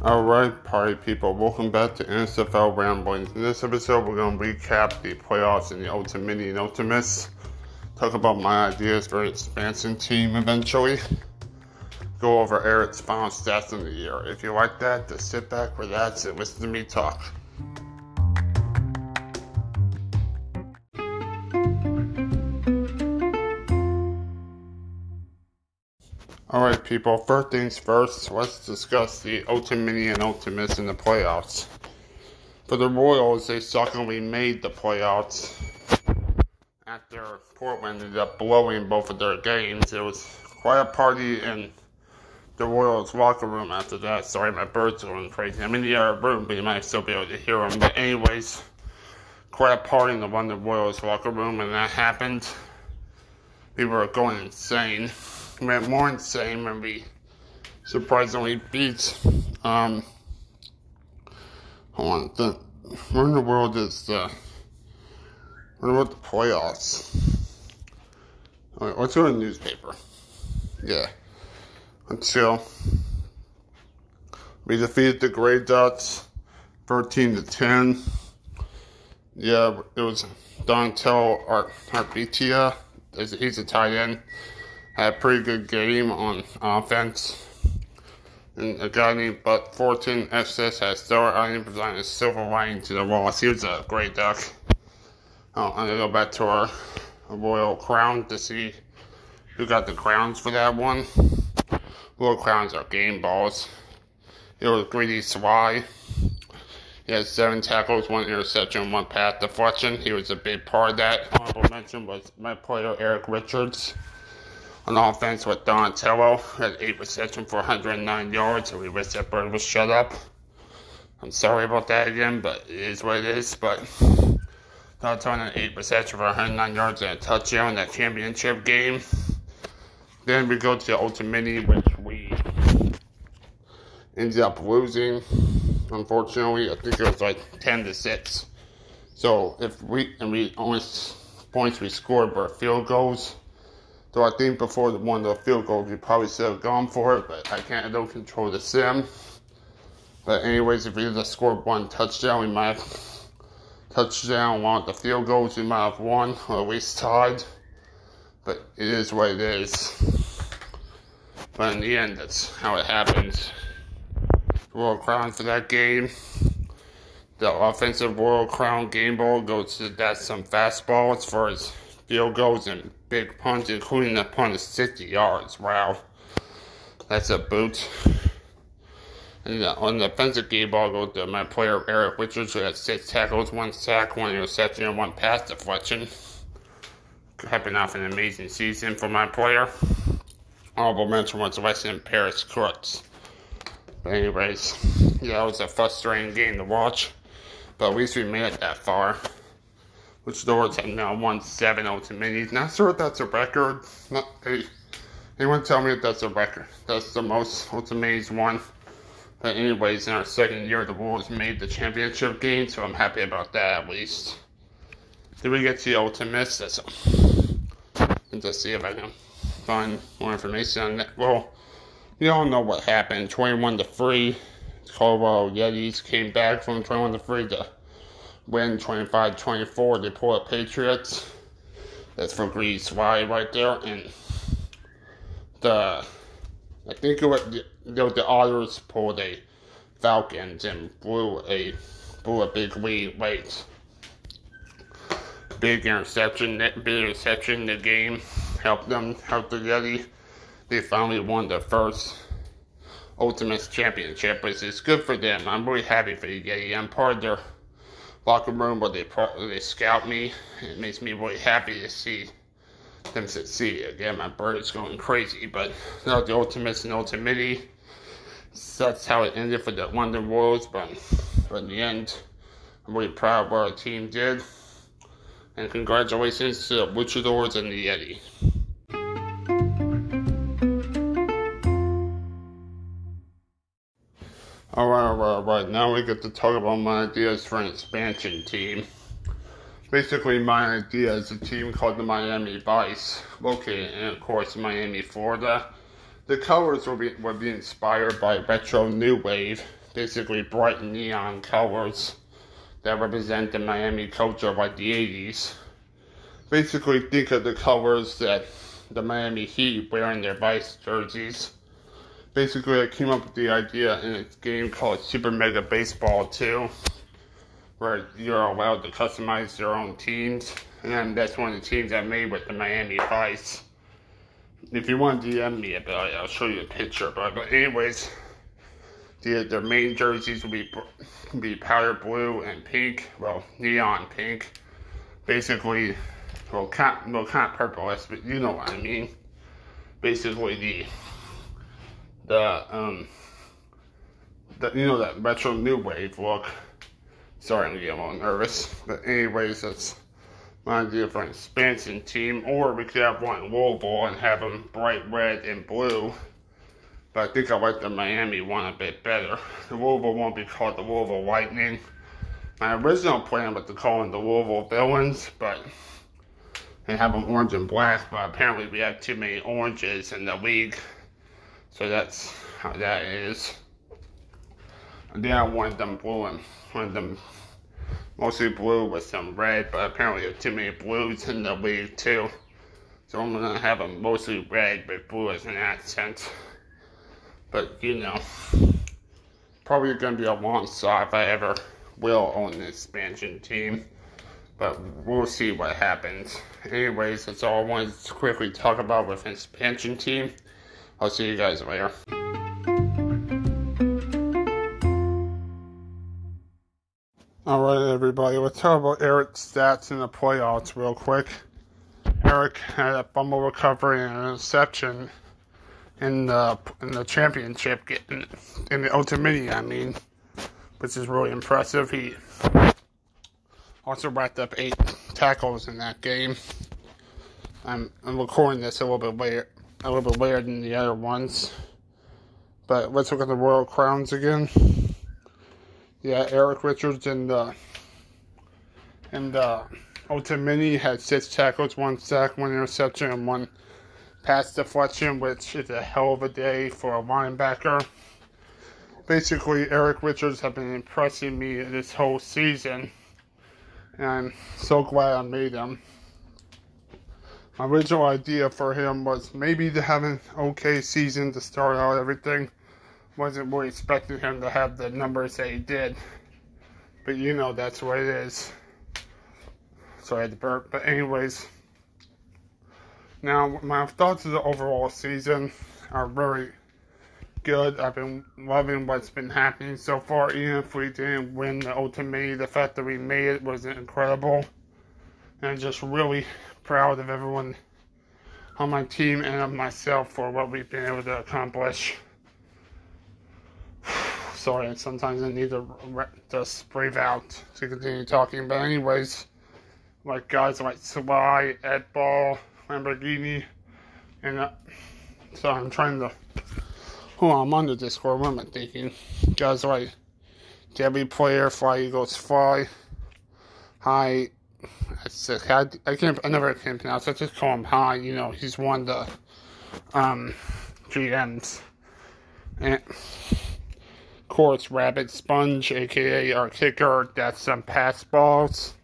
Alright, party people, welcome back to NSFL Ramblings. In this episode, we're going to recap the playoffs in the Ultimate and Ultimus, talk about my ideas for an expansion team eventually, go over Eric's final stats in the year. If you like that, just sit back, relax, and listen to me talk. Alright, people, first things first, let's discuss the Ultimini and Ultimus in the playoffs. For the Royals, they shockingly made the playoffs after Portland ended up blowing both of their games. It was quite a party in the Royals locker room after that. Sorry, my birds are going crazy. I'm in the other room, but you might still be able to hear them. But, anyways, quite a party in the Royals locker room, and that happened. People were going insane went more insane and we surprisingly beat. Um, hold on, the, where in the world is the? What about the playoffs? All right, let's go to the newspaper. Yeah, until we defeated the Grey Ducks, thirteen to ten. Yeah, it was Donatello Arbitia. He's a tight end had a pretty good game on offense. And a guy named But Fortune SS has Star Island presented a silver lining to the loss. He was a great duck. Oh, I'm gonna go back to our Royal Crown to see who got the crowns for that one. Royal Crowns are game balls. It was Greedy Sly. He had seven tackles, one interception, one pass deflection. He was a big part of that. Honorable mention was my player Eric Richards. On offense with Donatello had eight receptions for 109 yards, so we wish that bird was shut up. I'm sorry about that again, but it is what it is. But Donatello had eight receptions for 109 yards and a touchdown in that championship game. Then we go to the Ultimini, which we ended up losing. Unfortunately, I think it was like 10 to 6. So if we and we only points we scored were field goals. So I think before the one of the field goals, you probably should have gone for it, but I can't, I don't control the sim. But anyways, if we just scored one touchdown, we might have touchdown, one of the field goals, we might have won, or at least tied. But it is what it is. But in the end, that's how it happens. Royal Crown for that game. The offensive World Crown game ball goes to that some fastball as far as field goals and big punts, including the punt of 60 yards. Wow. That's a boot. And on the offensive game ball goes to my player Eric Richards, who had six tackles, one sack, one interception, and one pass deflection. Capping off an amazing season for my player. Honorable mention was Weston Paris Kurtz. But anyways, yeah, it was a frustrating game to watch. But at least we made it that far which Lords have now won seven oh Ultimates. Not sure if that's a record. Not, hey, anyone tell me if that's a record? That's the most Ultimates won. But anyways, in our second year, the Wolves made the championship game, so I'm happy about that at least. Did we get to the Ultimates? That's and to see if I can find more information on that. Well, you all know what happened. 21 to 3. Colorado Yetis came back from 21 to 3 to win 25-24. They pull Patriots. That's for Grease Y right there. And the I think it was the, the Otters pulled a Falcons and blew a blew a big lead late. Big interception, big interception in the game helped them help the Yeti. They finally won the first Ultimate Championship, which is good for them. I'm really happy for the Yeti. I'm part of their locker room where they they scout me. It makes me really happy to see them succeed. Again, my bird is going crazy, but not the ultimates and ultimate. That's how it ended for the London Royals, but, but in the end, I'm really proud of what our team did. And congratulations to the Luchadors and the Yeti. Alright, alright, alright. Now we get to talk about my ideas for an expansion team. Basically, my idea is a team called the Miami Vice, located in, of course, Miami, Florida. The colors will be, will be inspired by retro new wave basically bright neon colors that represent the Miami culture of like the 80s. Basically, think of the colors that the Miami Heat wear in their Vice jerseys. Basically, I came up with the idea in a game called Super Mega Baseball 2, where you're allowed to customize your own teams. And that's one of the teams I made with the Miami Vice. If you want to DM me about it, I'll show you a picture. But, but anyways, the, their main jerseys will be be powder blue and pink, well, neon pink. Basically, well, kind, well, of purplish, but you know what I mean. Basically, the the um the you know that retro new wave look. Sorry, I'm getting a little nervous, but anyways, that's my idea for an expansion team. Or we could have one Louisville and have them bright red and blue but I think I like the Miami one a bit better. The Louisville won't be called the Louisville Lightning. My original plan was to call them the Louisville Villains, but and have them orange and black, but apparently we have too many oranges in the league. So that's how that is. And then I wanted them blue and wanted them mostly blue with some red, but apparently there are too many blues in the league too. So I'm gonna have them mostly red with blue as an accent. But you know, probably to be a long shot if I ever will own an expansion team. But we'll see what happens. Anyways, that's all I wanted to quickly talk about with an expansion team. I'll see you guys later. Alright, everybody, let's talk about Eric's stats in the playoffs real quick. Eric had a fumble recovery and an interception in the in the championship, getting in the Ultimate, I mean, which is really impressive. He also racked up eight tackles in that game. I'm I'm recording this a little bit later, a little bit later than the other ones. But let's look at the Royal Crowns again. Yeah, Eric Richards and the and uh, the Ultimate had six tackles, one sack, one interception, and one pass deflection, which is a hell of a day for a linebacker. Basically, Eric Richards has been impressing me this whole season, and I'm so glad I made him. Original idea for him was maybe to have an okay season to start out everything. Wasn't really expecting him to have the numbers that he did. But you know that's what it is. Sorry I had to burp. But anyways. Now, my thoughts of the overall season are very good. I've been loving what's been happening so far. Even if we didn't win the Ultimate, the fact that we made it was incredible. And just really proud of everyone on my team and of myself for what we've been able to accomplish. Sorry, sometimes I need to just breathe out to continue talking. But anyways, like guys like Sly, Ed Ball, Lamborghini, and uh, so I'm trying to. On, I'm on the Discord. What am I thinking? Guys like Debbie Player, Fly Eagles Fly. Hi. I, I can't. I never can pronounce. I just call him Hi. You know, he's one of the um, GMs. And of course, Rabbit Sponge, aka our kicker. That's some pass balls.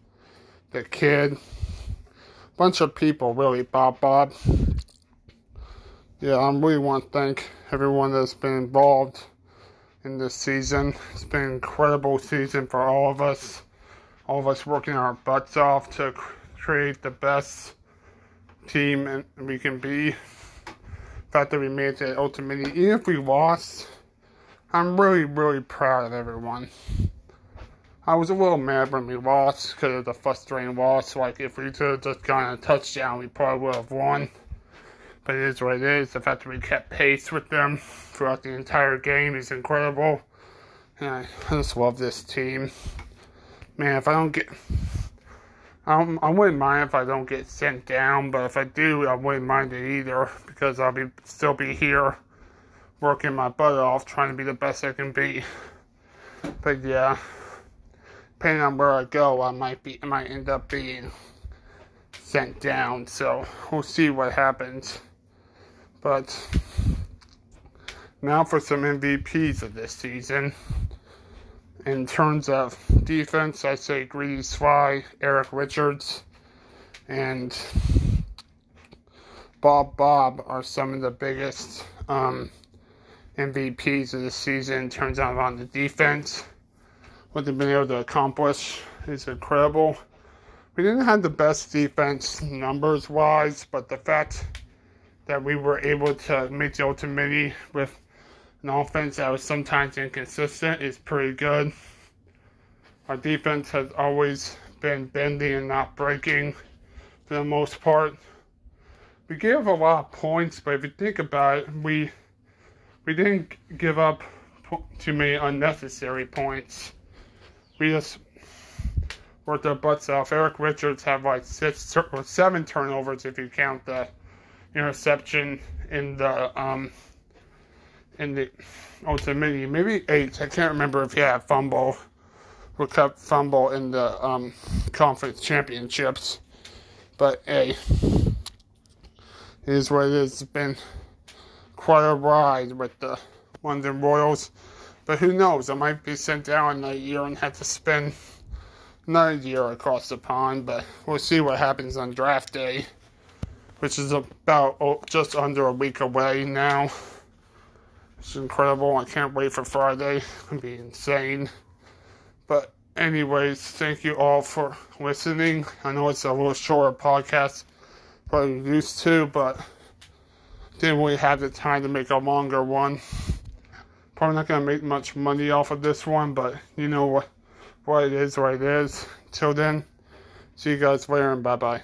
The kid bunch of people, really, Bob Bob. Yeah, I really want to thank everyone that's been involved in this season. It's been an incredible season for all of us. All of us working our butts off to create the best team we can be. The fact that we made it ultimately, even if we lost, I'm really, really proud of everyone. I was a little mad when we lost because of the frustrating loss. Like, if we could have just gotten a touchdown, we probably would have won. But it is what it is. The fact that we kept pace with them throughout the entire game is incredible. And I just love this team. Man, if I don't get. I, don't, I wouldn't mind if I don't get sent down, but if I do, I wouldn't mind it either because I'll be still be here working my butt off trying to be the best I can be. But yeah depending on where I go, I might be, I might end up being sent down. So we'll see what happens. But now for some MVPs of this season. In terms of defense, I say Greedy Swy, Eric Richards, and Bob Bob are some of the biggest um, MVPs of the season Turns out on the defense. What they've been able to accomplish is incredible. We didn't have the best defense numbers wise, but the fact that we were able to make the ultimate with an offense that was sometimes inconsistent is pretty good. Our defense has always been bending and not breaking for the most part. We gave a lot of points, but if you think about it, we we didn't give up too many unnecessary points. We just worked their butts off. Eric Richards had like six or seven turnovers if you count the interception in the um in the ultimate maybe eight. I can't remember if he had fumble or fumble in the um conference championships. But hey, it is what it is. It's been quite a ride with the London Royals. But who knows? I might be sent down in a year and have to spend another year across the pond. But we'll see what happens on draft day, which is about oh, just under a week away now. It's incredible. I can't wait for Friday. It'll be insane. But anyways, thank you all for listening. I know it's a little shorter podcast, probably used to, but didn't really have the time to make a longer one. Probably not gonna make much money off of this one, but you know what, what it is, what it is. Till then, see you guys later, and bye bye.